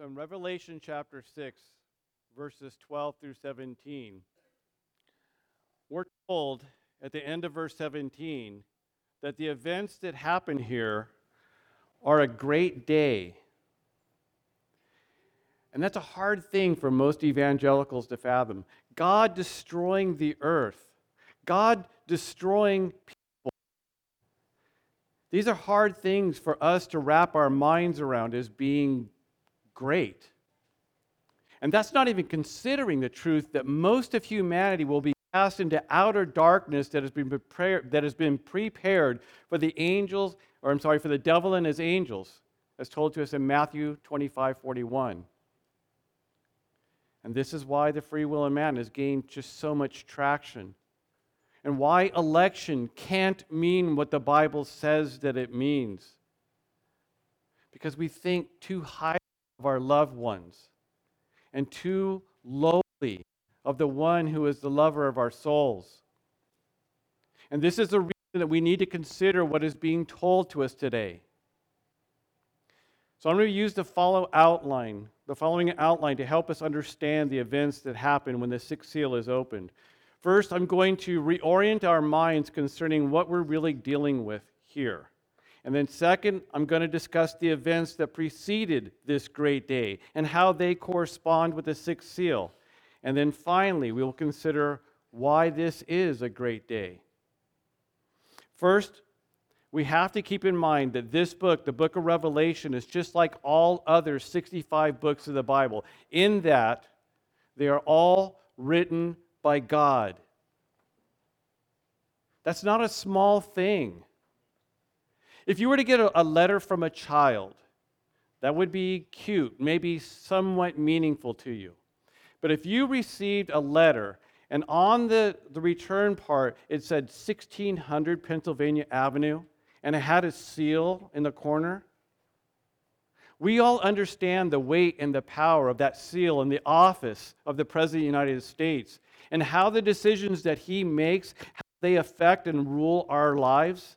So in Revelation chapter 6, verses 12 through 17, we're told at the end of verse 17 that the events that happen here are a great day. And that's a hard thing for most evangelicals to fathom. God destroying the earth, God destroying people. These are hard things for us to wrap our minds around as being great. And that's not even considering the truth that most of humanity will be cast into outer darkness that has been prepared, that has been prepared for the angels, or I'm sorry, for the devil and his angels, as told to us in Matthew 25 41. And this is why the free will of man has gained just so much traction. And why election can't mean what the Bible says that it means. Because we think too high of our loved ones and too lowly of the one who is the lover of our souls. And this is the reason that we need to consider what is being told to us today. So I'm going to use the follow outline, the following outline to help us understand the events that happen when the sixth seal is opened. First, I'm going to reorient our minds concerning what we're really dealing with here. And then, second, I'm going to discuss the events that preceded this great day and how they correspond with the sixth seal. And then finally, we will consider why this is a great day. First, we have to keep in mind that this book, the book of Revelation, is just like all other 65 books of the Bible, in that they are all written by God. That's not a small thing. If you were to get a, letter from a child, that would be cute, maybe somewhat meaningful to you. But if you received a letter and on the, the return part it said 1600 Pennsylvania Avenue, and it had a seal in the corner. We all understand the weight and the power of that seal in the office of the President of the United States and how the decisions that he makes, how they affect and rule our lives.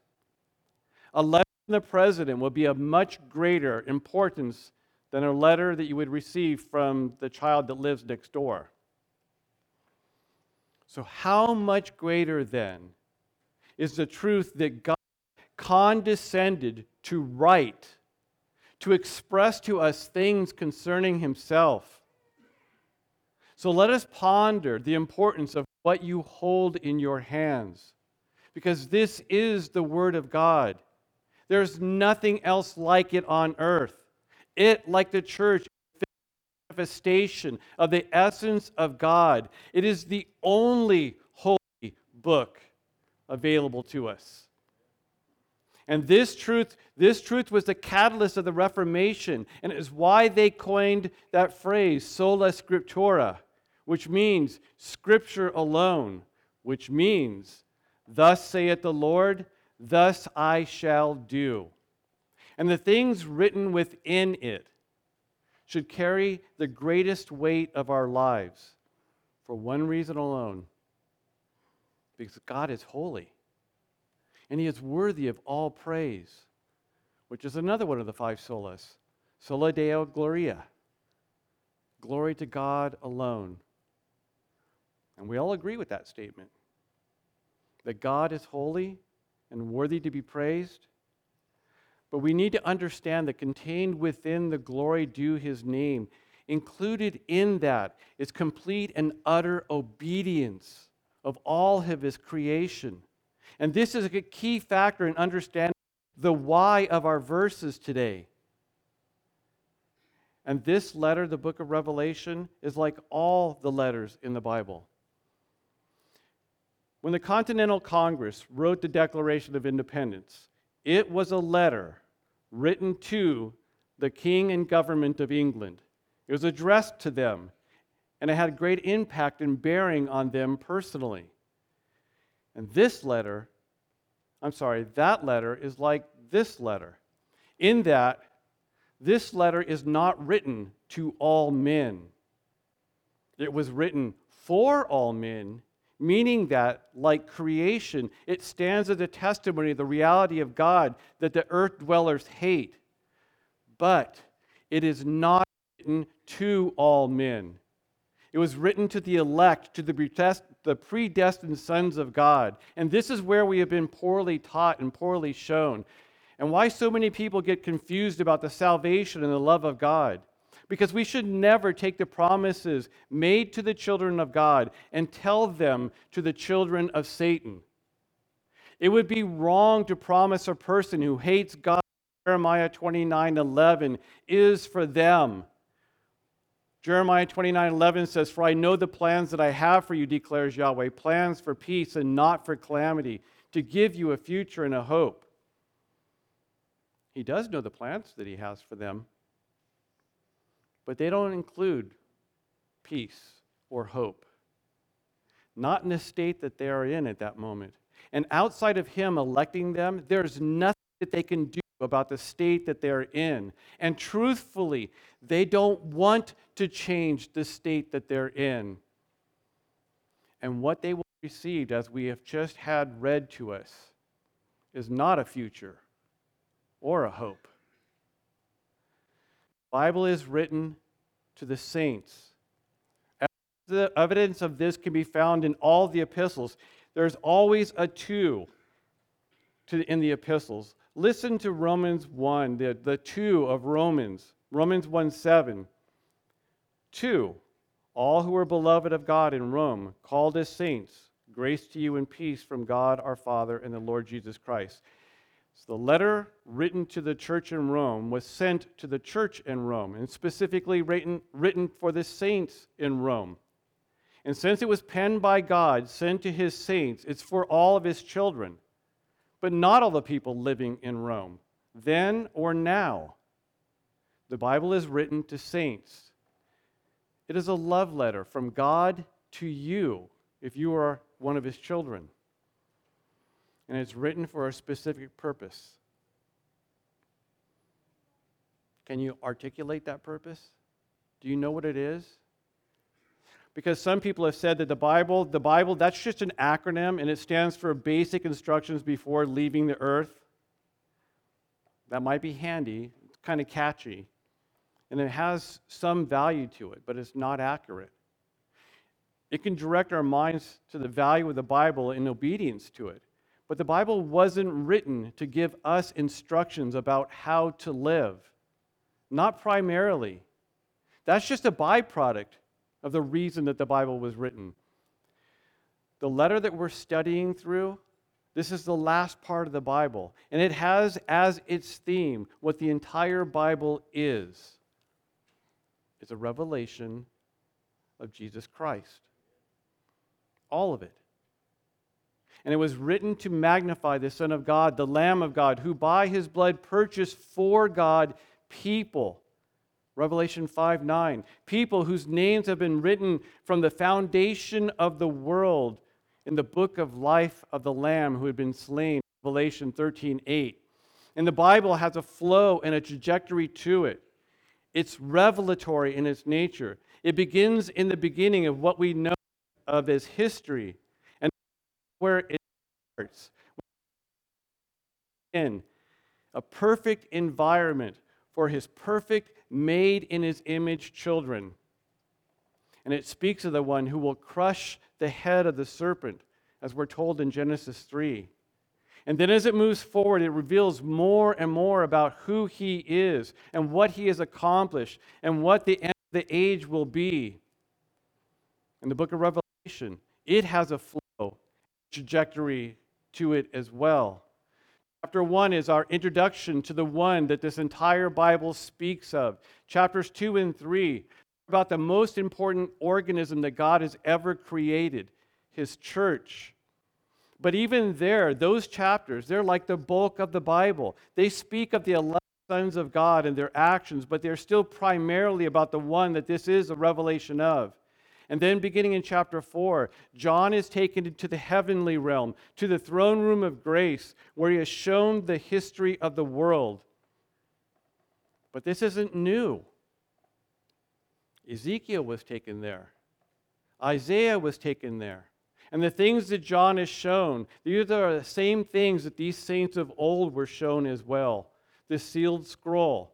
A letter from the President will be of much greater importance than a letter that you would receive from the child that lives next door. So, how much greater then is the truth that God condescended to write, to express to us things concerning himself. So let us ponder the importance of what you hold in your hands, because this is the Word of God. There's nothing else like it on earth. It, like the church, is a manifestation of the essence of God. It is the only holy book available to us. And this truth, this truth was the catalyst of the Reformation, and it is why they coined that phrase, sola scriptura, which means scripture alone, which means, thus saith the Lord, thus I shall do. And the things written within it should carry the greatest weight of our lives for one reason alone because God is holy and he is worthy of all praise, which is another one of the five solas sola deo gloria. Glory to God alone. And we all agree with that statement that God is holy and worthy to be praised. But we need to understand that contained within the glory due his name, included in that, is complete and utter obedience of all of his creation. And this is a key factor in understanding the why of our verses today. And this letter, the book of Revelation, is like all the letters in the Bible. When the Continental Congress wrote the Declaration of Independence, it was a letter written to the King and government of England. It was addressed to them, and it had great impact and bearing on them personally. And this letter, I'm sorry, that letter is like this letter, in that this letter is not written to all men. It was written for all men, meaning that, like creation, it stands as a testimony of the reality of God that the earth dwellers hate. But it is not written to all men. It was written to the elect, to the predestined sons of God. And this is where we have been poorly taught and poorly shown. And why so many people get confused about the salvation and the love of God. Because we should never take the promises made to the children of God and tell them to the children of Satan. It would be wrong to promise a person who hates God, Jeremiah 29 11, is for them Jeremiah 29 11 says, For I know the plans that I have for you, declares Yahweh, plans for peace and not for calamity, to give you a future and a hope. He does know the plans that he has for them, but they don't include peace or hope. Not in the state that they are in at that moment. And outside of him electing them, there's nothing that they can do about the state that they're in. And truthfully, they don't want to change the state that they're in. And what they will receive, as we have just had read to us, is not a future or a hope. Bible is written to the saints. The evidence of this can be found in all the epistles. There's always a two to, in the epistles. Listen to Romans 1, the, the to of Romans, Romans 1 7. to. All who are beloved of God in Rome, called as saints, grace to you and peace from God our Father and the Lord Jesus Christ. So the letter written to the church in Rome was sent to the church in Rome, and specifically written, written for the saints in Rome. And since it was penned by God, sent to his saints, it's for all of his children but not all the people living in Rome, then or now. The Bible is written to saints. It is a love letter from God to you if you are one of his children. And it's written for a specific purpose. Can you articulate that purpose? Do you know what it is? because some people have said that the Bible, the Bible, that's just an acronym and it stands for basic instructions before leaving the earth. That might be handy, it's kind of catchy, and it has some value to it, but it's not accurate. It can direct our minds to the value of the Bible in obedience to it. But the Bible wasn't written to give us instructions about how to live, not primarily. That's just a byproduct of the reason that the Bible was written. The letter that we're studying through, this is the last part of the Bible, and it has as its theme what the entire Bible is it's a revelation of Jesus Christ. All of it. And it was written to magnify the Son of God, the Lamb of God, who by his blood purchased for God people Revelation 5 9. People whose names have been written from the foundation of the world in the book of life of the Lamb who had been slain. Revelation 13 8. And the Bible has a flow and a trajectory to it. It's revelatory in its nature. It begins in the beginning of what we know of as history where it starts. In a perfect environment for his perfect, made in his image children. And it speaks of the one who will crush the head of the serpent, as we're told in Genesis 3. And then as it moves forward, it reveals more and more about who he is and what he has accomplished and what the end of the age will be. In the book of Revelation, it has a trajectory to it as well. Chapter 1 is our introduction to the one that this entire Bible speaks of. Chapters 2 and 3 about the most important organism that God has ever created, his church. But even there, those chapters, they're like the bulk of the Bible. They speak of the 11 sons of God and their actions, but they're still primarily about the one that this is a revelation of. And then, beginning in chapter 4, John is taken to the heavenly realm, to the throne room of grace, where he is shown the history of the world. But this isn't new. Ezekiel was taken there, Isaiah was taken there. And the things that John is shown, these are the same things that these saints of old were shown as well the sealed scroll,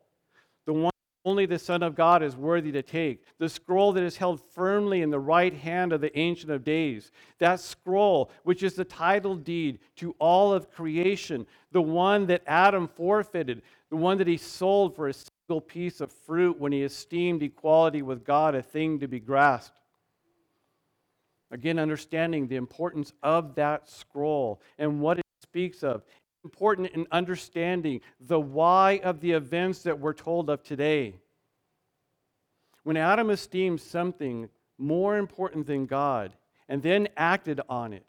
the one only the Son of God is worthy to take, the scroll that is held firmly in the right hand of the Ancient of Days, that scroll which is the title deed to all of creation, the one that Adam forfeited, the one that he sold for a single piece of fruit when he esteemed equality with God a thing to be grasped. Again, understanding the importance of that scroll and what it speaks of. Important in understanding the why of the events that we're told of today. When Adam esteemed something more important than God and then acted on it,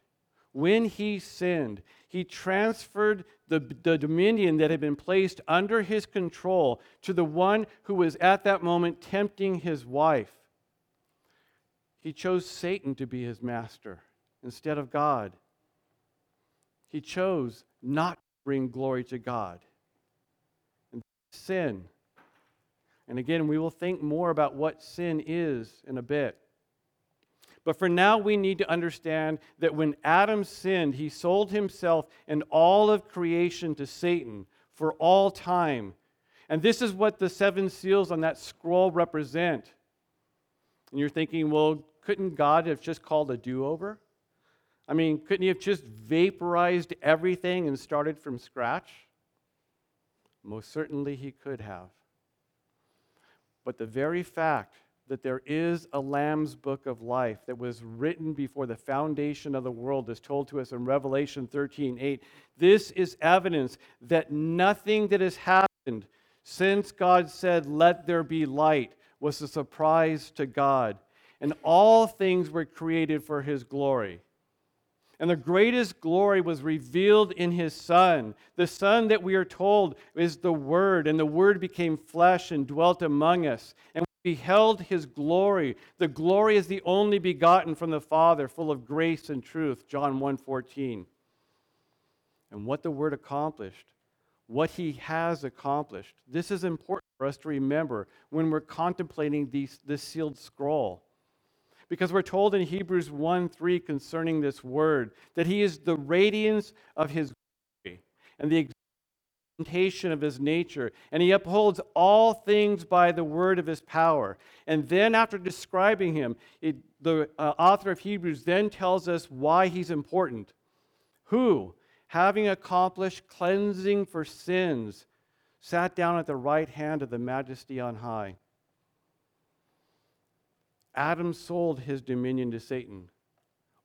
when he sinned, he transferred the, the dominion that had been placed under his control to the one who was at that moment tempting his wife. He chose Satan to be his master instead of God. He chose not bring glory to God. And sin. And again, we will think more about what sin is in a bit. But for now, we need to understand that when Adam sinned, he sold himself and all of creation to Satan for all time. And this is what the seven seals on that scroll represent. And you're thinking, well, couldn't God have just called a do over? I mean, couldn't He have just vaporized everything and started from scratch? Most certainly He could have. But the very fact that there is a Lamb's book of life that was written before the foundation of the world is told to us in Revelation 13 8. This is evidence that nothing that has happened since God said, Let there be light, was a surprise to God and all things were created for his glory. And the greatest glory was revealed in his Son. The Son that we are told is the Word, and the Word became flesh and dwelt among us. And we beheld his glory. The glory is the only begotten from the Father, full of grace and truth. John 1:14. And what the Word accomplished, what he has accomplished. This is important for us to remember when we're contemplating these, this sealed scroll. Because we're told in Hebrews 1 3 concerning this word that he is the radiance of his glory and the exaltation of his nature, and he upholds all things by the word of his power. And then, after describing him, it, the uh, author of Hebrews then tells us why he's important. Who, having accomplished cleansing for sins, sat down at the right hand of the majesty on high. Adam sold his dominion to Satan.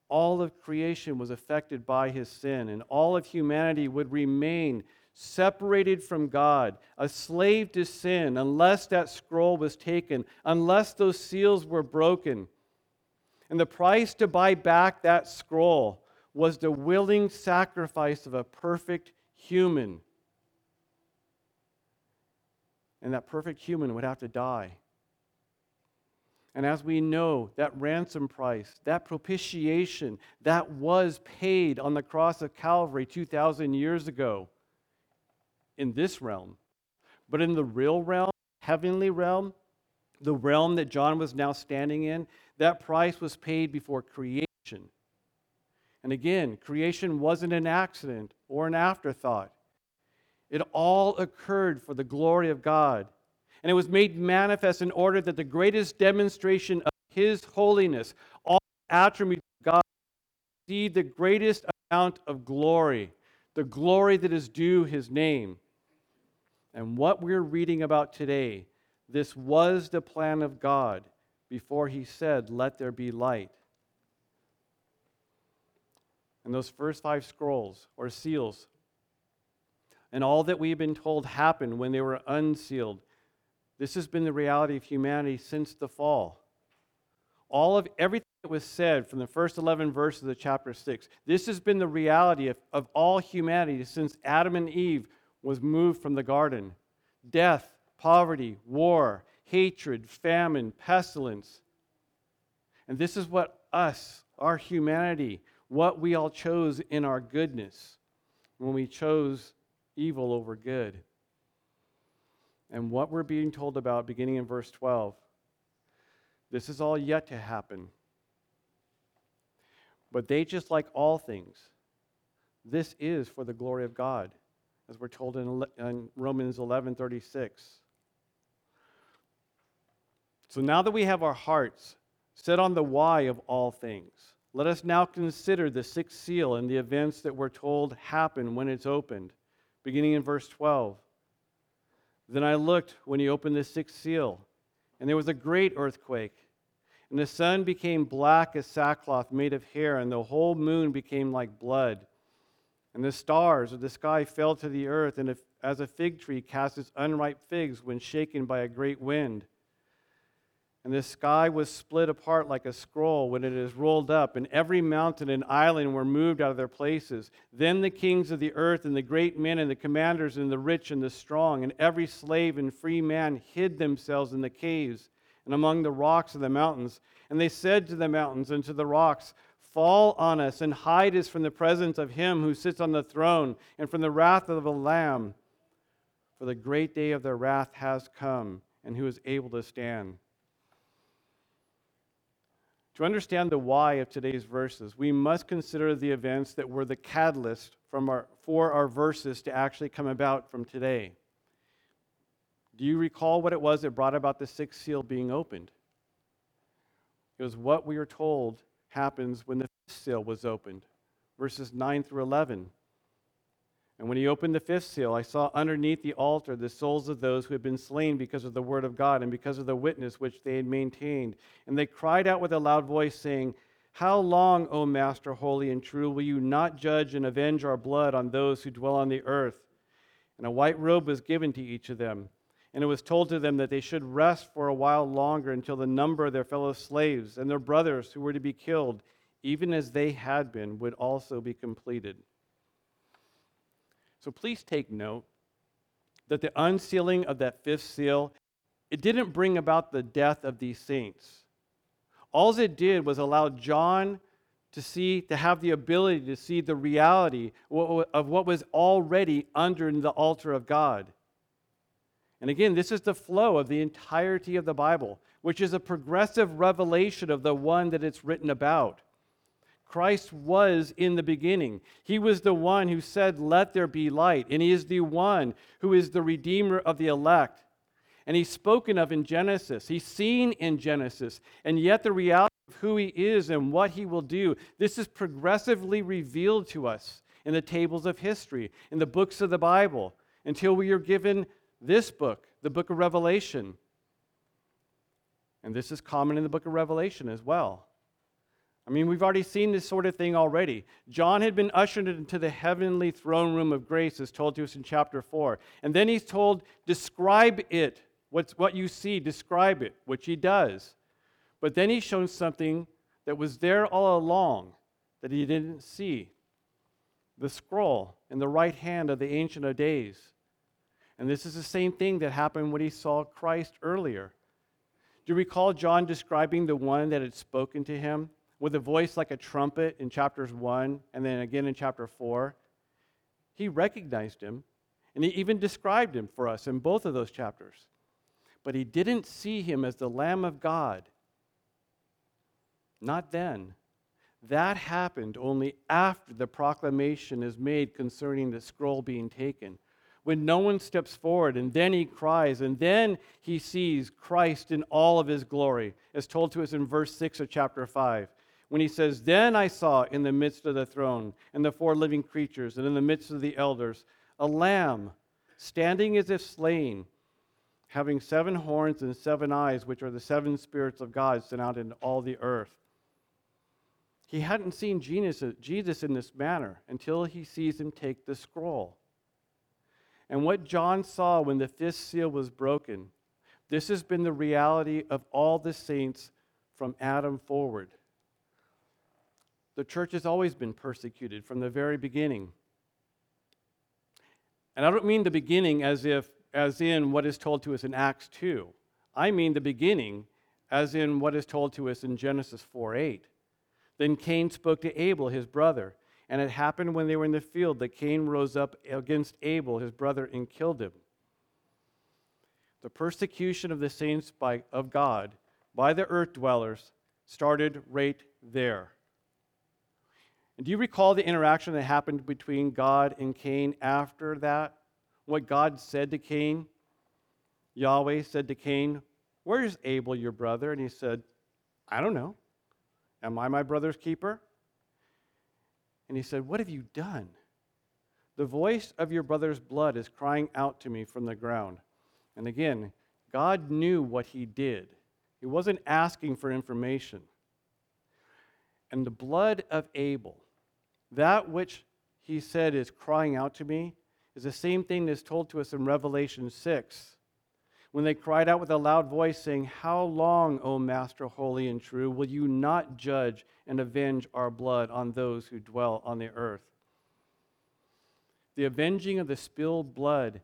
All of creation was affected by his sin, and all of humanity would remain separated from God, a slave to sin, unless that scroll was taken, unless those seals were broken. And the price to buy back that scroll was the willing sacrifice of a perfect human. And that perfect human would have to die. And as we know, that ransom price, that propitiation, that was paid on the cross of Calvary 2,000 years ago in this realm. But in the real realm, heavenly realm, the realm that John was now standing in, that price was paid before creation. And again, creation wasn't an accident or an afterthought. It all occurred for the glory of God and it was made manifest in order that the greatest demonstration of his holiness, all attributes of God, receive the greatest amount of glory, the glory that is due his name. And what we're reading about today, this was the plan of God before he said, Let there be light. And those first five scrolls or seals, and all that we've been told happened when they were unsealed this has been the reality of humanity since the fall. All of everything that was said from the first 11 verses of chapter 6, this has been the reality of, of all humanity since Adam and Eve was moved from the garden. Death, poverty, war, hatred, famine, pestilence. And this is what us, our humanity, what we all chose in our goodness when we chose evil over good and what we're being told about beginning in verse 12. This is all yet to happen. But they, just like all things, this is for the glory of God, as we're told in, in Romans 11 36. So now that we have our hearts set on the why of all things, let us now consider the sixth seal and the events that we're told happen when it's opened, beginning in verse 12. Then I looked when he opened the sixth seal, and there was a great earthquake, and the sun became black as sackcloth made of hair, and the whole moon became like blood. And the stars of the sky fell to the earth, and as a fig tree casts its unripe figs when shaken by a great wind. And the sky was split apart like a scroll when it is rolled up, and every mountain and island were moved out of their places. Then the kings of the earth, and the great men, and the commanders, and the rich, and the strong, and every slave and free man hid themselves in the caves and among the rocks of the mountains. And they said to the mountains and to the rocks, Fall on us, and hide us from the presence of him who sits on the throne, and from the wrath of the Lamb. For the great day of their wrath has come, and who is able to stand? To understand the why of today's verses, we must consider the events that were the catalyst from our, for our verses to actually come about from today. Do you recall what it was that brought about the sixth seal being opened? It was what we are told happens when the fifth seal was opened, verses 9 through 11. And when he opened the fifth seal, I saw underneath the altar the souls of those who had been slain because of the word of God and because of the witness which they had maintained. And they cried out with a loud voice, saying, How long, O Master, holy and true, will you not judge and avenge our blood on those who dwell on the earth? And a white robe was given to each of them. And it was told to them that they should rest for a while longer until the number of their fellow slaves and their brothers who were to be killed, even as they had been, would also be completed. So please take note that the unsealing of that fifth seal, it didn't bring about the death of these saints. All it did was allow John to see, to have the ability to see the reality of what was already under the altar of God. And again, this is the flow of the entirety of the Bible, which is a progressive revelation of the one that it's written about. Christ was in the beginning. He was the one who said, Let there be light. And He is the one who is the Redeemer of the elect. And He's spoken of in Genesis, He's seen in Genesis. And yet, the reality of who He is and what He will do, this is progressively revealed to us in the tables of history, in the books of the Bible, until we are given this book, the book of Revelation. And this is common in the book of Revelation as well. I mean, we've already seen this sort of thing already. John had been ushered into the heavenly throne room of grace, as told to us in chapter 4. And then he's told, describe it. What's, what you see, describe it, which he does. But then he's shown something that was there all along that he didn't see the scroll in the right hand of the Ancient of Days. And this is the same thing that happened when he saw Christ earlier. Do you recall John describing the one that had spoken to him? With a voice like a trumpet in chapters 1 and then again in chapter 4. He recognized him, and he even described him for us in both of those chapters. But he didn't see him as the Lamb of God. Not then. That happened only after the proclamation is made concerning the scroll being taken. When no one steps forward, and then he cries, and then he sees Christ in all of his glory, as told to us in verse 6 of chapter 5 when he says, Then I saw in the midst of the throne and the four living creatures and in the midst of the elders a lamb standing as if slain, having seven horns and seven eyes, which are the seven spirits of God sent out into all the earth. He hadn't seen Jesus in this manner until he sees him take the scroll. And what John saw when the fifth seal was broken, this has been the reality of all the saints from Adam forward. The church has always been persecuted from the very beginning. And I don't mean the beginning as if as in what is told to us in Acts 2. I mean the beginning as in what is told to us in Genesis 4 8. Then Cain spoke to Abel, his brother, and it happened when they were in the field that Cain rose up against Abel, his brother, and killed him. The persecution of the saints by, of God by the earth dwellers started right there. And do you recall the interaction that happened between God and Cain after that? What God said to Cain? Yahweh said to Cain, Where's Abel, your brother? And he said, I don't know. Am I my brother's keeper? And he said, What have you done? The voice of your brother's blood is crying out to me from the ground. And again, God knew what he did. He wasn't asking for information. And the blood of Abel, that which he said is crying out to me, is the same thing that's told to us in Revelation 6. When they cried out with a loud voice, saying, How long, O Master, holy and true, will you not judge and avenge our blood on those who dwell on the earth? The avenging of the spilled blood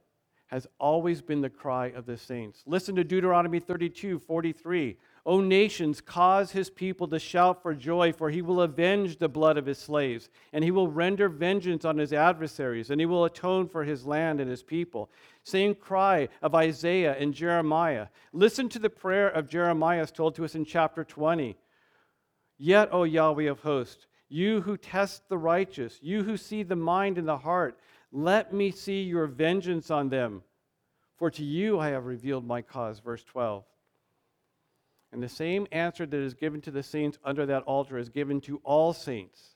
has always been the cry of the saints. Listen to Deuteronomy 32 43. O nations, cause his people to shout for joy, for he will avenge the blood of his slaves, and he will render vengeance on his adversaries, and he will atone for his land and his people. Same cry of Isaiah and Jeremiah. Listen to the prayer of Jeremiah as told to us in chapter 20. Yet, O Yahweh of hosts, you who test the righteous, you who see the mind and the heart, let me see your vengeance on them. For to you I have revealed my cause. Verse 12. And the same answer that is given to the saints under that altar is given to all saints.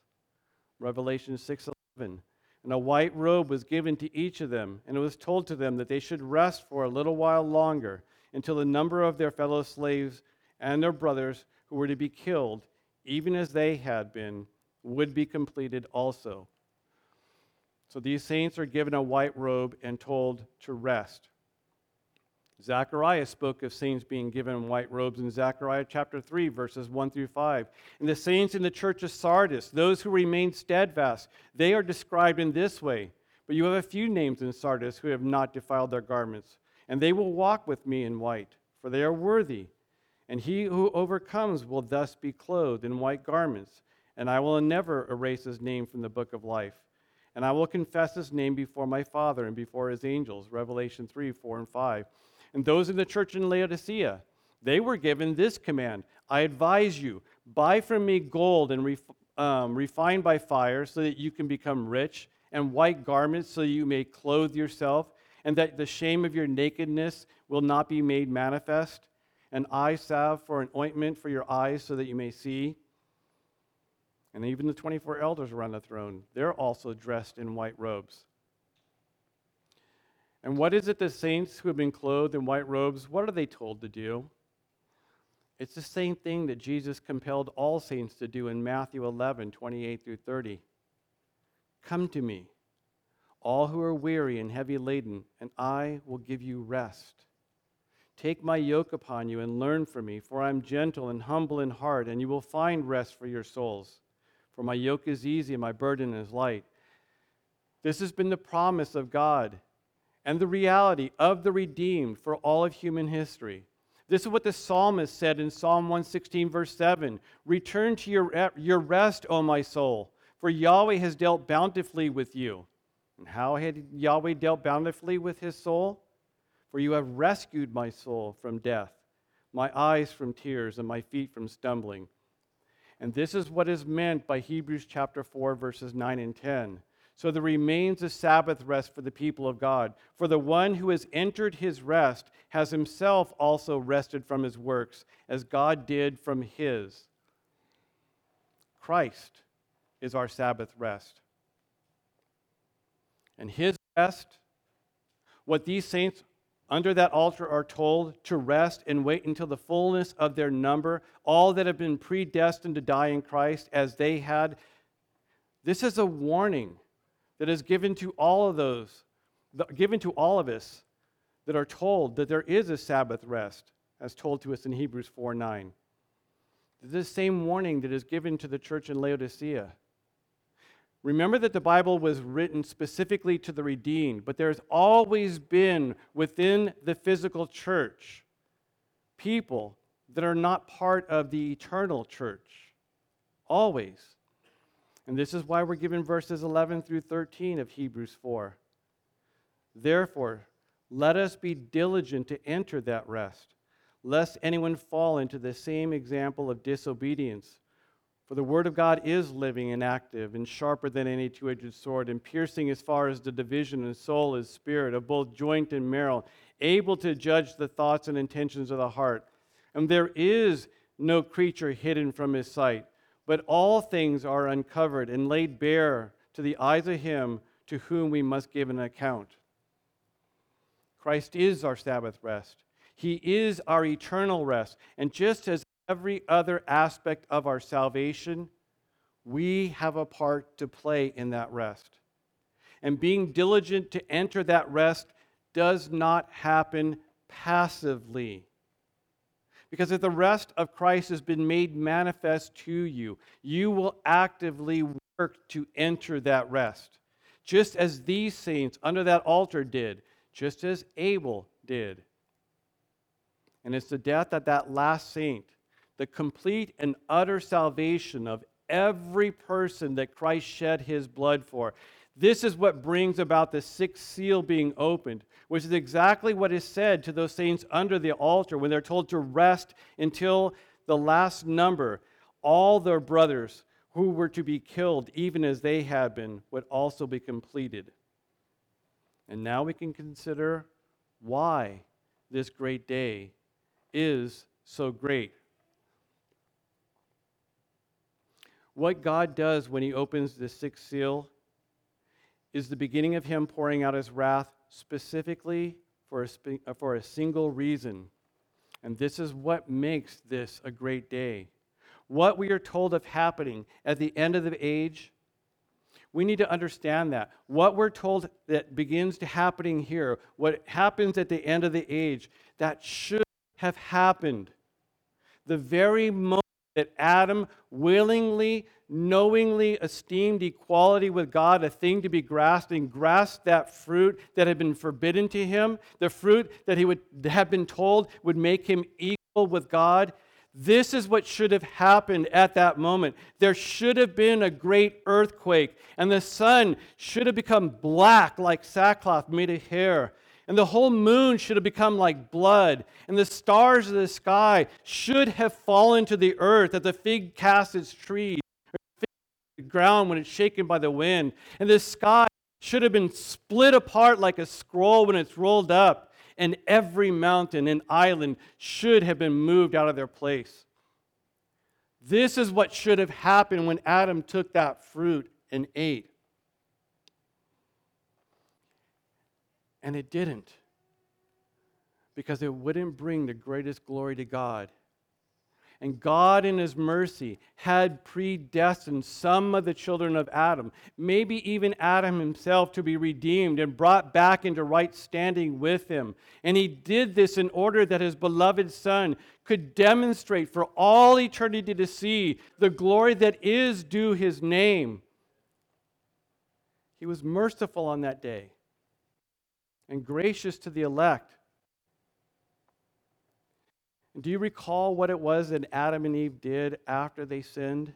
Revelation 6:11. And a white robe was given to each of them, and it was told to them that they should rest for a little while longer until the number of their fellow slaves and their brothers who were to be killed, even as they had been, would be completed also. So these saints are given a white robe and told to rest. Zechariah spoke of saints being given white robes in Zechariah chapter 3, verses 1 through 5. And the saints in the church of Sardis, those who remain steadfast, they are described in this way. But you have a few names in Sardis who have not defiled their garments, and they will walk with me in white, for they are worthy. And he who overcomes will thus be clothed in white garments, and I will never erase his name from the book of life. And I will confess his name before my Father and before his angels. Revelation 3, 4, and 5. And those in the church in Laodicea, they were given this command I advise you, buy from me gold and ref, um, refined by fire, so that you can become rich, and white garments, so you may clothe yourself, and that the shame of your nakedness will not be made manifest, and eye salve for an ointment for your eyes, so that you may see. And even the 24 elders around the throne, they're also dressed in white robes. And what is it the saints who have been clothed in white robes, what are they told to do? It's the same thing that Jesus compelled all saints to do in Matthew 11, 28 through 30. Come to me, all who are weary and heavy laden, and I will give you rest. Take my yoke upon you and learn from me, for I am gentle and humble in heart, and you will find rest for your souls. For my yoke is easy and my burden is light. This has been the promise of God and the reality of the redeemed for all of human history. This is what the psalmist said in Psalm 116, verse 7 Return to your, your rest, O my soul, for Yahweh has dealt bountifully with you. And how had Yahweh dealt bountifully with his soul? For you have rescued my soul from death, my eyes from tears, and my feet from stumbling. And this is what is meant by Hebrews chapter 4, verses 9 and 10. So there remains a Sabbath rest for the people of God. For the one who has entered his rest has himself also rested from his works, as God did from his. Christ is our Sabbath rest. And his rest, what these saints under that altar are told to rest and wait until the fullness of their number, all that have been predestined to die in Christ as they had. This is a warning that is given to all of those, given to all of us that are told that there is a Sabbath rest, as told to us in Hebrews 4 9. The same warning that is given to the church in Laodicea. Remember that the Bible was written specifically to the redeemed, but there's always been within the physical church people that are not part of the eternal church. Always. And this is why we're given verses 11 through 13 of Hebrews 4. Therefore, let us be diligent to enter that rest, lest anyone fall into the same example of disobedience. For the word of God is living and active and sharper than any two edged sword, and piercing as far as the division of soul and spirit, of both joint and marrow, able to judge the thoughts and intentions of the heart. and there is no creature hidden from his sight, but all things are uncovered and laid bare to the eyes of him to whom we must give an account. Christ is our Sabbath rest. He is our eternal rest. And just as every other aspect of our salvation, we have a part to play in that rest. And being diligent to enter that rest does not happen passively. Because if the rest of Christ has been made manifest to you, you will actively work to enter that rest. Just as these saints under that altar did, just as Abel did. And it's the death of that last saint, the complete and utter salvation of every person that Christ shed his blood for. This is what brings about the sixth seal being opened, which is exactly what is said to those saints under the altar when they're told to rest until the last number. All their brothers who were to be killed, even as they had been, would also be completed. And now we can consider why this great day is so great. What God does when He opens the sixth seal is the beginning of Him pouring out His wrath specifically for a, uh, for a single reason. And this is what makes this a great day. What we are told of happening at the end of the age, we need to understand that. What we're told that begins to happening here, what happens at the end of the age, that should have happened. The very moment that Adam willingly, knowingly esteemed equality with God a thing to be grasped and grasped that fruit that had been forbidden to him, the fruit that he would have been told would make him equal with God. This is what should have happened at that moment. There should have been a great earthquake, and the sun should have become black like sackcloth made of hair and the whole moon should have become like blood, and the stars of the sky should have fallen to the earth that the fig casts its trees, the ground when it's shaken by the wind, and the sky should have been split apart like a scroll when it's rolled up, and every mountain and island should have been moved out of their place. This is what should have happened when Adam took that fruit and ate. And it didn't. Because it wouldn't bring the greatest glory to God. And God, in His mercy, had predestined some of the children of Adam, maybe even Adam himself, to be redeemed and brought back into right standing with Him. And He did this in order that His beloved Son could demonstrate for all eternity to see the glory that is due His name. He was merciful on that day and gracious to the elect. And do you recall what it was that Adam and Eve did after they sinned?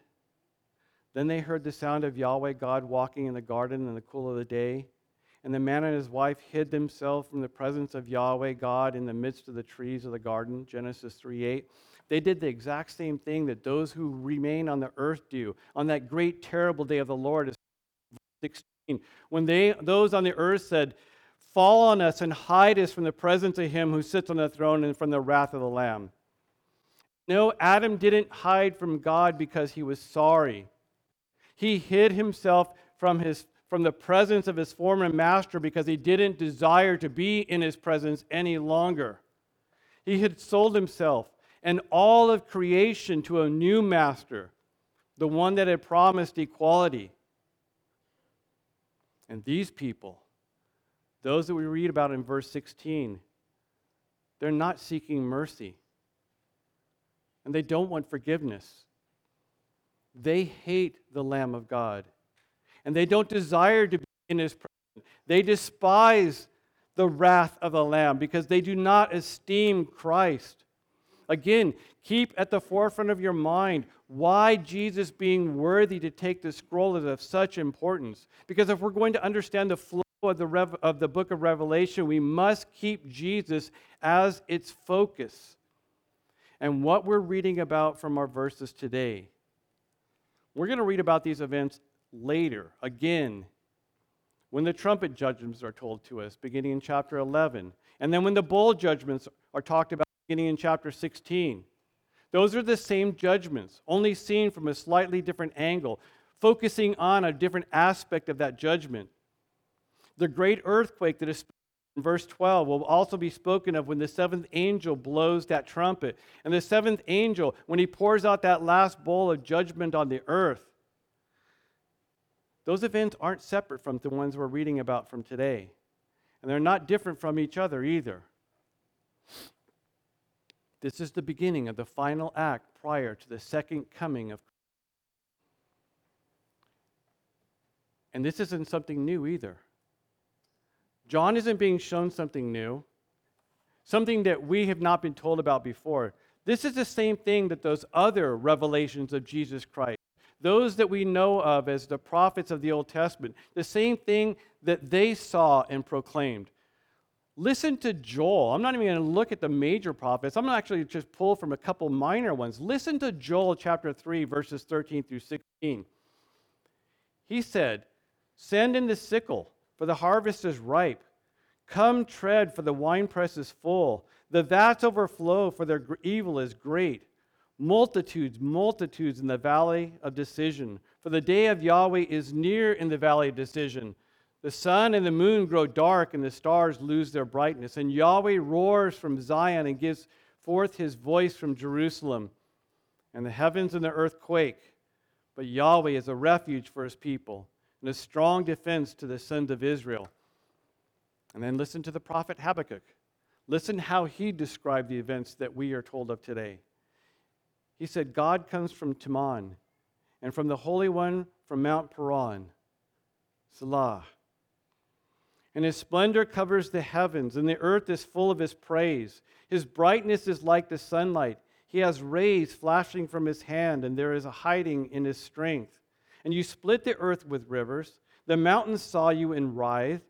Then they heard the sound of Yahweh God walking in the garden in the cool of the day. And the man and his wife hid themselves from the presence of Yahweh God in the midst of the trees of the garden, Genesis 3 8. They did the exact same thing that those who remain on the earth do on that great, terrible day of the Lord. 16. When they, those on the earth said, Fall on us and hide us from the presence of him who sits on the throne and from the wrath of the Lamb. No, Adam didn't hide from God because he was sorry. He hid himself from, his, from the presence of his former master because he didn't desire to be in his presence any longer. He had sold himself and all of creation to a new master, the one that had promised equality. And these people, those that we read about in verse 16, they're not seeking mercy. And they don't want forgiveness. They hate the Lamb of God. And they don't desire to be in his presence. They despise the wrath of the Lamb because they do not esteem Christ. Again, keep at the forefront of your mind why Jesus being worthy to take the scroll is of such importance. Because if we're going to understand the flow of the, Rev- of the book of Revelation, we must keep Jesus as its focus. And what we're reading about from our verses today, we're going to read about these events later, again, when the trumpet judgments are told to us, beginning in chapter 11. And then when the bowl judgments are talked about, beginning in chapter 16. Those are the same judgments, only seen from a slightly different angle, focusing on a different aspect of that judgment. The great earthquake that is in verse 12 will also be spoken of when the seventh angel blows that trumpet. And the seventh angel, when he pours out that last bowl of judgment on the earth, those events aren't separate from the ones we're reading about from today. And they're not different from each other either. This is the beginning of the final act prior to the second coming of Christ. And this isn't something new either. John isn't being shown something new, something that we have not been told about before. This is the same thing that those other revelations of Jesus Christ, those that we know of as the prophets of the Old Testament, the same thing that they saw and proclaimed. Listen to Joel. I'm not even going to look at the major prophets. I'm going to actually just pull from a couple minor ones. Listen to Joel chapter 3, verses 13 through 16. He said, Send in the sickle, for the harvest is ripe. Come tread, for the winepress is full. The vats overflow, for their evil is great. Multitudes, multitudes in the valley of decision. For the day of Yahweh is near in the valley of decision. The sun and the moon grow dark, and the stars lose their brightness. And Yahweh roars from Zion and gives forth his voice from Jerusalem. And the heavens and the earth quake. But Yahweh is a refuge for his people and a strong defense to the sons of Israel. And then listen to the prophet Habakkuk. Listen how he described the events that we are told of today. He said, God comes from Teman, and from the Holy One from Mount Paran. Selah. And his splendor covers the heavens, and the earth is full of his praise. His brightness is like the sunlight. He has rays flashing from his hand, and there is a hiding in his strength. And you split the earth with rivers. The mountains saw you and writhed.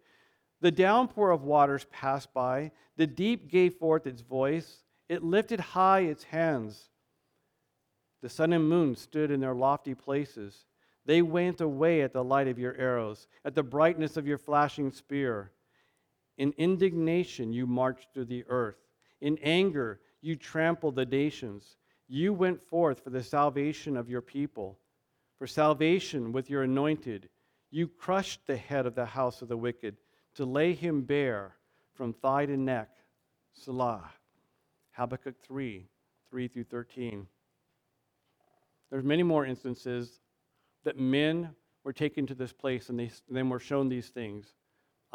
The downpour of waters passed by. The deep gave forth its voice. It lifted high its hands. The sun and moon stood in their lofty places. They went away at the light of your arrows, at the brightness of your flashing spear. In indignation, you marched through the earth. In anger, you trampled the nations. You went forth for the salvation of your people, for salvation with your anointed. You crushed the head of the house of the wicked to lay him bare from thigh to neck. Selah. Habakkuk 3 3 through 13. There's many more instances that men were taken to this place and they then were shown these things.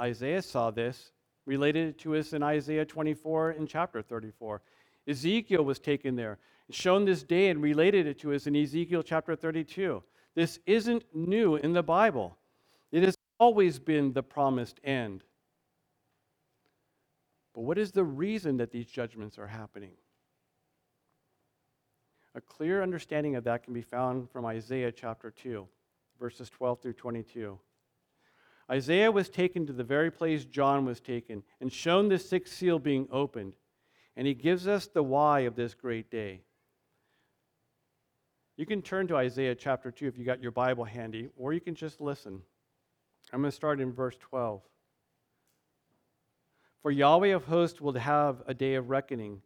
Isaiah saw this, related it to us in Isaiah 24 and chapter 34. Ezekiel was taken there, shown this day, and related it to us in Ezekiel chapter 32. This isn't new in the Bible, it has always been the promised end. But what is the reason that these judgments are happening? A clear understanding of that can be found from Isaiah chapter 2, verses 12 through 22. Isaiah was taken to the very place John was taken and shown the sixth seal being opened. And he gives us the why of this great day. You can turn to Isaiah chapter 2 if you got your Bible handy, or you can just listen. I'm going to start in verse 12. For Yahweh of hosts will have a day of reckoning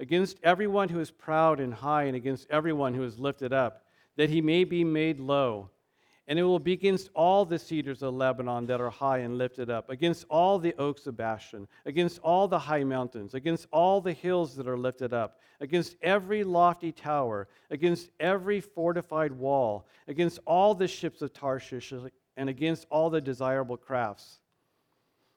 against everyone who is proud and high, and against everyone who is lifted up, that he may be made low. And it will be against all the cedars of Lebanon that are high and lifted up, against all the oaks of Bashan, against all the high mountains, against all the hills that are lifted up, against every lofty tower, against every fortified wall, against all the ships of Tarshish, and against all the desirable crafts.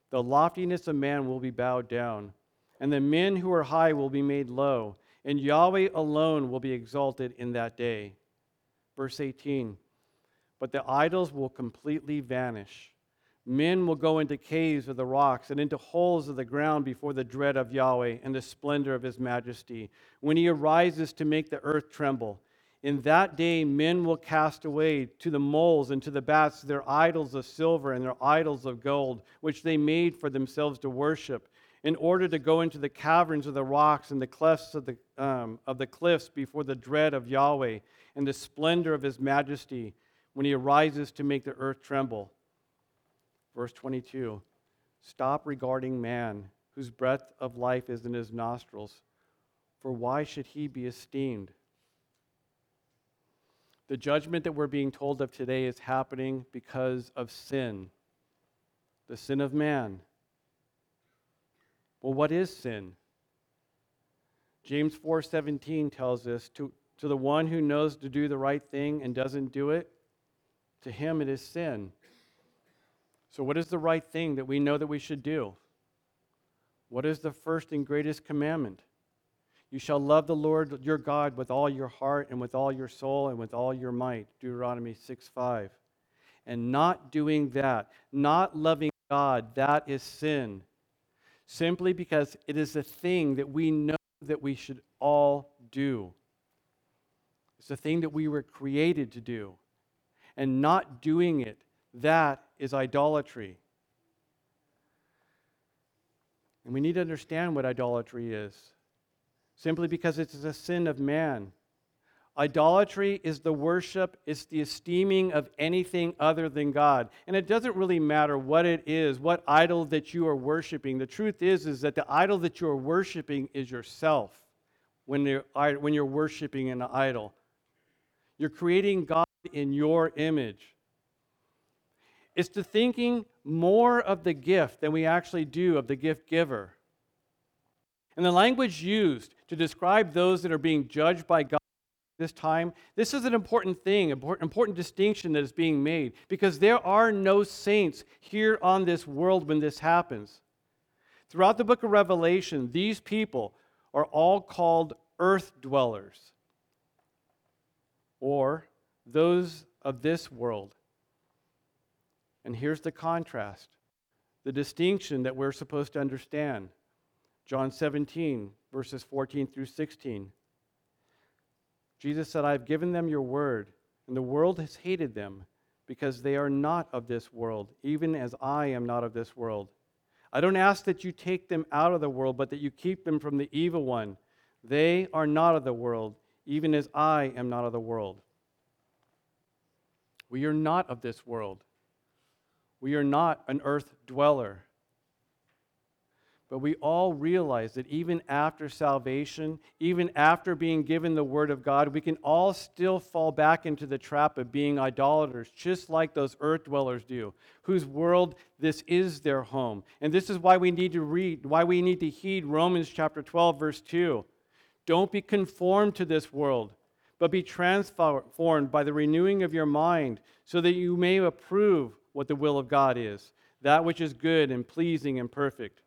The loftiness of man will be bowed down and the men who are high will be made low, and Yahweh alone will be exalted in that day. Verse 18 But the idols will completely vanish. Men will go into caves of the rocks and into holes of the ground before the dread of Yahweh and the splendor of his majesty, when he arises to make the earth tremble. In that day, men will cast away to the moles and to the bats their idols of silver and their idols of gold, which they made for themselves to worship in order to go into the caverns of the rocks and the clefts of the, um, of the cliffs before the dread of Yahweh and the splendor of his majesty when he arises to make the earth tremble. Verse 22 Stop regarding man, whose breath of life is in his nostrils, for why should he be esteemed? The judgment that we're being told of today is happening because of sin, the sin of man. Well, what is sin? James 4:17 tells us to, to the one who knows to do the right thing and doesn't do it, to him it is sin. So what is the right thing that we know that we should do? What is the first and greatest commandment? You shall love the Lord your God with all your heart and with all your soul and with all your might. Deuteronomy 6 5. And not doing that, not loving God, that is sin. Simply because it is a thing that we know that we should all do. It's a thing that we were created to do. And not doing it, that is idolatry. And we need to understand what idolatry is simply because it's a sin of man. Idolatry is the worship, it's the esteeming of anything other than God. And it doesn't really matter what it is, what idol that you are worshiping. The truth is is that the idol that you are worshiping is yourself when you're, when you're worshiping an idol. You're creating God in your image. It's to thinking more of the gift than we actually do of the gift giver. And the language used to describe those that are being judged by God this time, this is an important thing, important, distinction that is being made because there are no saints here on this world when this happens. Throughout the book of Revelation, these people are all called earth dwellers or those of this world. And here's the contrast the distinction that we're supposed to understand. John 17, verses 14 through 16. Jesus said, I have given them your word, and the world has hated them because they are not of this world, even as I am not of this world. I don't ask that you take them out of the world, but that you keep them from the evil one. They are not of the world, even as I am not of the world. We are not of this world. We are not an earth dweller. But we all realize that even after salvation, even after being given the Word of God, we can all still fall back into the trap of being idolaters, just like those earth dwellers do, whose world this is their home. And this is why we need to read, why we need to heed Romans chapter 12, verse 2. Don't be conformed to this world, but be transformed by the renewing of your mind, so that you may approve what the will of God is, that which is good and pleasing and perfect.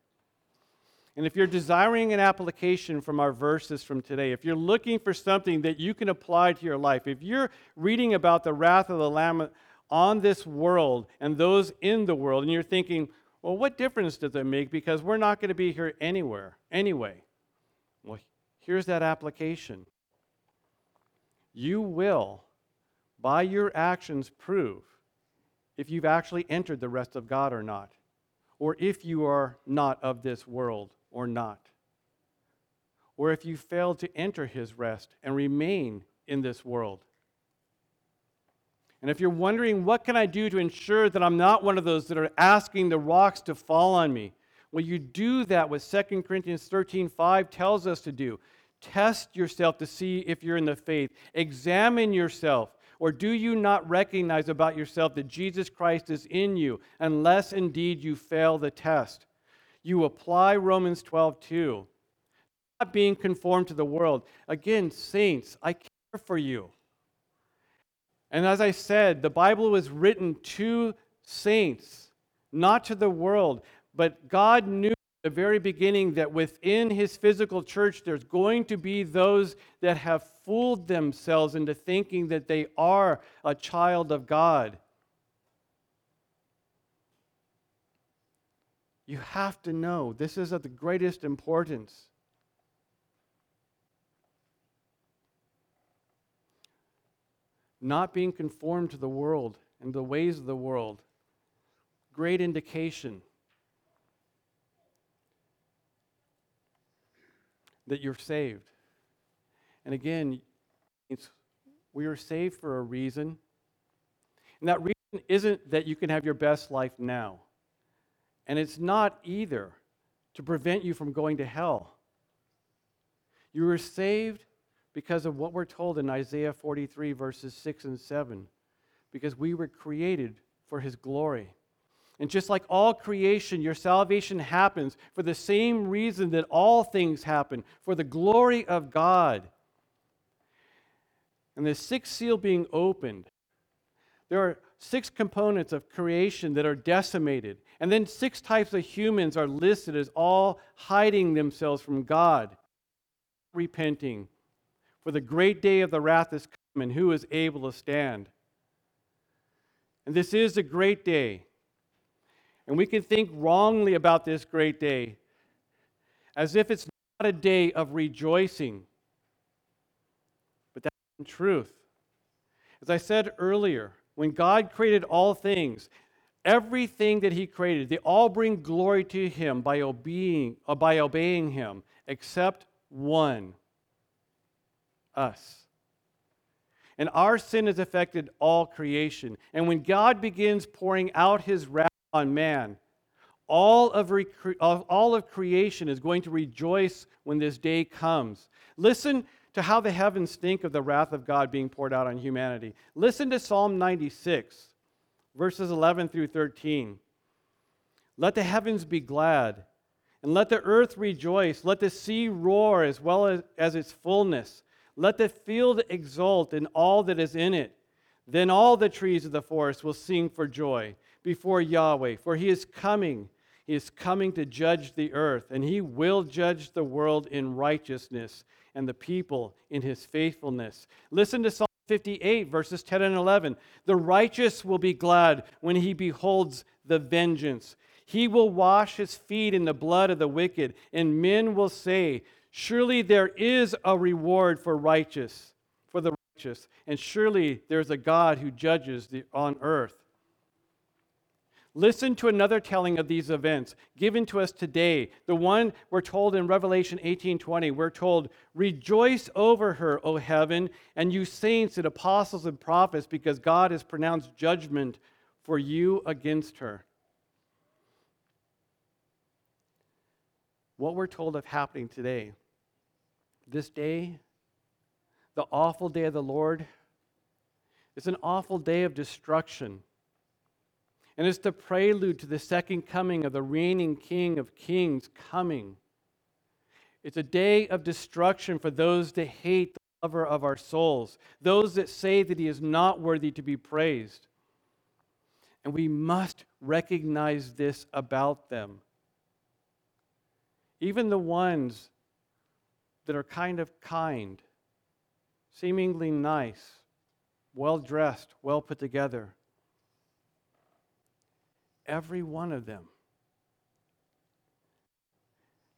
And if you're desiring an application from our verses from today, if you're looking for something that you can apply to your life, if you're reading about the wrath of the Lamb on this world and those in the world, and you're thinking, well, what difference does it make? Because we're not going to be here anywhere, anyway. Well, here's that application. You will, by your actions, prove if you've actually entered the rest of God or not, or if you are not of this world or not, or if you failed to enter his rest and remain in this world. And if you're wondering, what can I do to ensure that I'm not one of those that are asking the rocks to fall on me? Well, you do that what 2 Corinthians 13 5 tells us to do. Test yourself to see if you're in the faith. Examine yourself. Or do you not recognize about yourself that Jesus Christ is in you, unless indeed you fail the test? you apply Romans 12 2. Not being conformed to the world. Again, saints, I care for you. And as I said, the Bible was written to saints, not to the world. But God knew the very beginning that within his physical church, there's going to be those that have fooled themselves into thinking that they are a child of God. You have to know this is of the greatest importance. Not being conformed to the world and the ways of the world. Great indication that you're saved. And again, we are saved for a reason. And that reason isn't that you can have your best life now. And it's not either to prevent you from going to hell. You were saved because of what we're told in Isaiah 43, verses 6 and 7, because we were created for his glory. And just like all creation, your salvation happens for the same reason that all things happen for the glory of God. And the sixth seal being opened, there are six components of creation that are decimated. And then six types of humans are listed as all hiding themselves from God, repenting. For the great day of the wrath is come, and who is able to stand? And this is a great day. And we can think wrongly about this great day as if it's not a day of rejoicing. But that's in truth. As I said earlier, when God created all things, everything that He created, they all bring glory to Him by obeying, uh, by obeying Him, except one us. And our sin has affected all creation. And when God begins pouring out His wrath, on man. All of, rec- all of creation is going to rejoice when this day comes. Listen to how the heavens think of the wrath of God being poured out on humanity. Listen to Psalm 96, verses 11 through 13. Let the heavens be glad, and let the earth rejoice. Let the sea roar as well as, as its fullness. Let the field exult in all that is in it. Then all the trees of the forest will sing for joy before Yahweh, for he is coming. He is coming to judge the earth, and he will judge the world in righteousness and the people in his faithfulness. Listen to Psalm 58, verses 10 and 11. The righteous will be glad when he beholds the vengeance. He will wash his feet in the blood of the wicked, and men will say, Surely there is a reward for righteous, for the righteous, and surely there's a God who judges the, on earth. Listen to another telling of these events given to us today. The one we're told in Revelation 18:20. We're told, "Rejoice over her, O heaven, and you saints and apostles and prophets, because God has pronounced judgment for you against her." What we're told of happening today, this day, the awful day of the Lord, is an awful day of destruction and it's the prelude to the second coming of the reigning King of Kings coming. It's a day of destruction for those that hate the lover of our souls, those that say that he is not worthy to be praised. And we must recognize this about them. Even the ones that are kind of kind, seemingly nice, well dressed, well put together Every one of them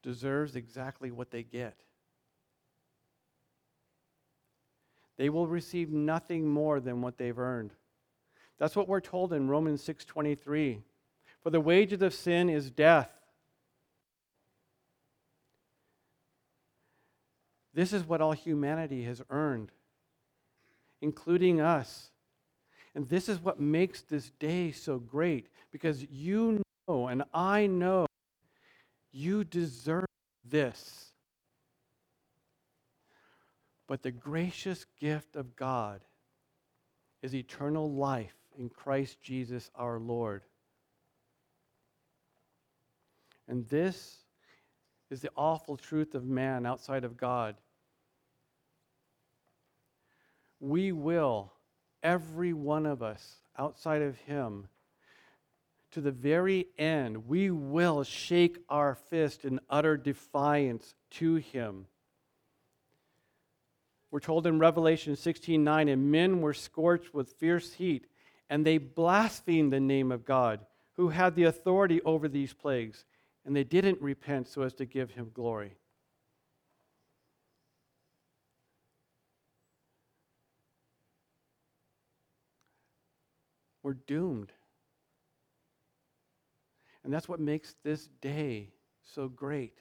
deserves exactly what they get. They will receive nothing more than what they've earned. That's what we're told in Romans 6:23. For the wages of sin is death. This is what all humanity has earned, including us. And this is what makes this day so great because you know and I know you deserve this. But the gracious gift of God is eternal life in Christ Jesus our Lord. And this is the awful truth of man outside of God. We will every one of us outside of Him to the very end, we will shake our fist in utter defiance to Him. We're told in Revelation 16 9, and men were scorched with fierce heat, and they blasphemed the name of God, who had the authority over these plagues, and they didn't repent so as to give Him glory. We're doomed. And that's what makes this day so great.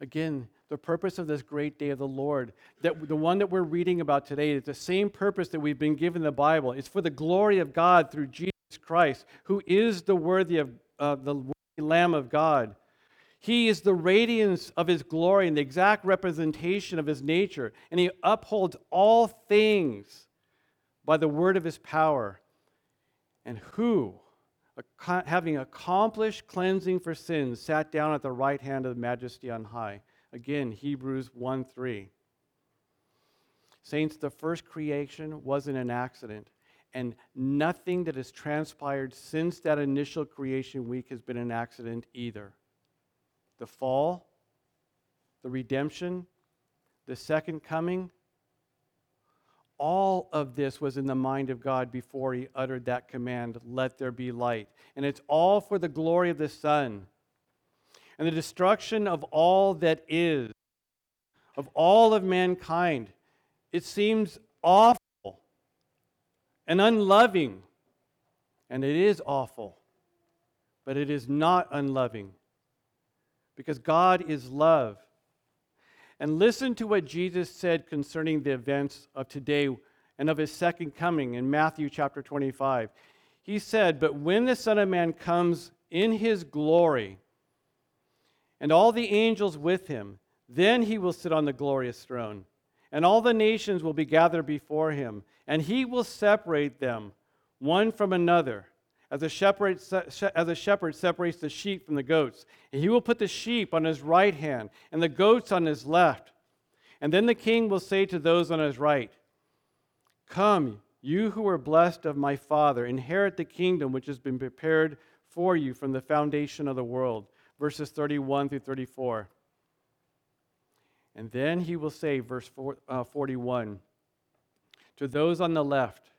Again, the purpose of this great day of the Lord, that the one that we're reading about today, is the same purpose that we've been given the Bible. It's for the glory of God through Jesus Christ, who is the worthy of uh, the worthy Lamb of God. He is the radiance of his glory and the exact representation of his nature, and he upholds all things by the word of his power. And who, having accomplished cleansing for sins, sat down at the right hand of the majesty on high. Again, Hebrews 1 3. Saints, the first creation wasn't an accident, and nothing that has transpired since that initial creation week has been an accident either. The fall, the redemption, the second coming, all of this was in the mind of God before he uttered that command, let there be light. And it's all for the glory of the Son and the destruction of all that is, of all of mankind it seems awful and unloving. And it is awful, but it is not unloving because God is love. And listen to what Jesus said concerning the events of today and of his second coming in Matthew chapter 25. He said, But when the Son of Man comes in his glory, and all the angels with him, then he will sit on the glorious throne and all the nations will be gathered before him, and he will separate them one from another, as a shepherd, as a shepherd separates the sheep from the goats. And he will put the sheep on his right hand, and the goats on his left. And then the king will say to those on his right, Come, you who are blessed of my Father, inherit the kingdom which has been prepared for you from the foundation of the world. Verses 31 through 34. And then he will say, verse uh, 41 To those on the left,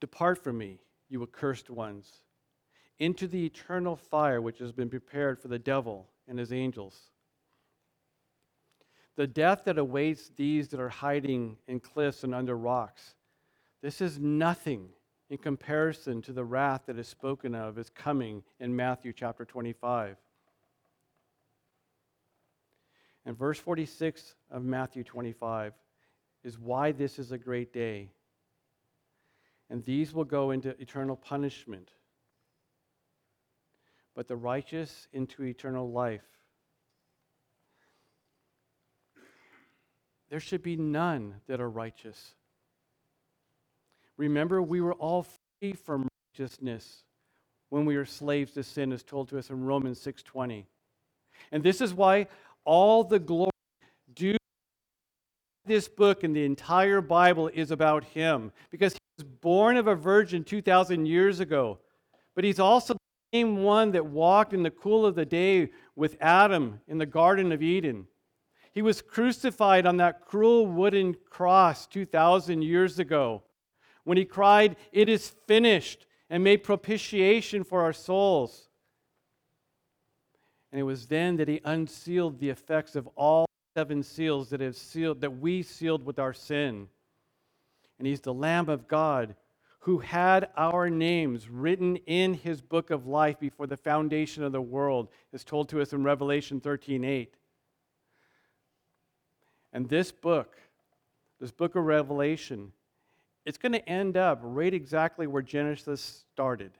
depart from me, you accursed ones, into the eternal fire which has been prepared for the devil and his angels. The death that awaits these that are hiding in cliffs and under rocks, this is nothing in comparison to the wrath that is spoken of as coming in Matthew chapter 25. And verse 46 of Matthew 25 is why this is a great day. And these will go into eternal punishment, but the righteous into eternal life. There should be none that are righteous. Remember, we were all free from righteousness when we were slaves to sin, as told to us in Romans 6:20. And this is why all the glory due this book and the entire Bible is about him because born of a virgin 2,000 years ago. But he's also the same one that walked in the cool of the day with Adam in the Garden of Eden. He was crucified on that cruel wooden cross 2,000 years ago when he cried, It is finished, and made propitiation for our souls. And it was then that he unsealed the effects of all seven seals that have sealed that we sealed with our sin. And he's the Lamb of God who had our names written in his book of life before the foundation of the world, as told to us in Revelation 13:8. And this book, this book of Revelation, it's going to end up right exactly where Genesis started.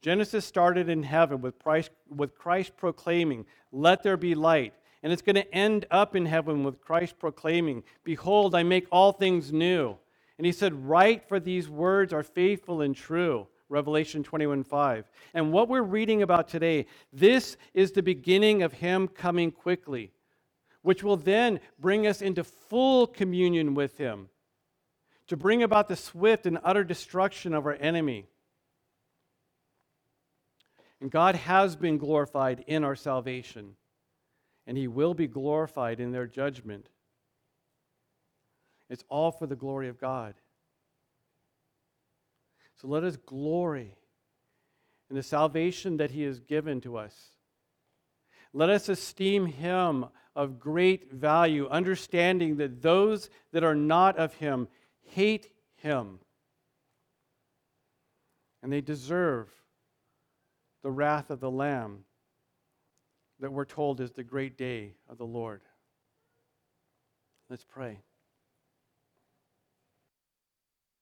Genesis started in heaven with Christ, with Christ proclaiming, Let there be light. And it's going to end up in heaven with Christ proclaiming, Behold, I make all things new. And he said, Write, for these words are faithful and true. Revelation 21 5. And what we're reading about today, this is the beginning of him coming quickly, which will then bring us into full communion with him, to bring about the swift and utter destruction of our enemy. And God has been glorified in our salvation, and He will be glorified in their judgment. It's all for the glory of God. So let us glory in the salvation that He has given to us. Let us esteem Him of great value, understanding that those that are not of Him hate Him. And they deserve the wrath of the Lamb that we're told is the great day of the Lord. Let's pray.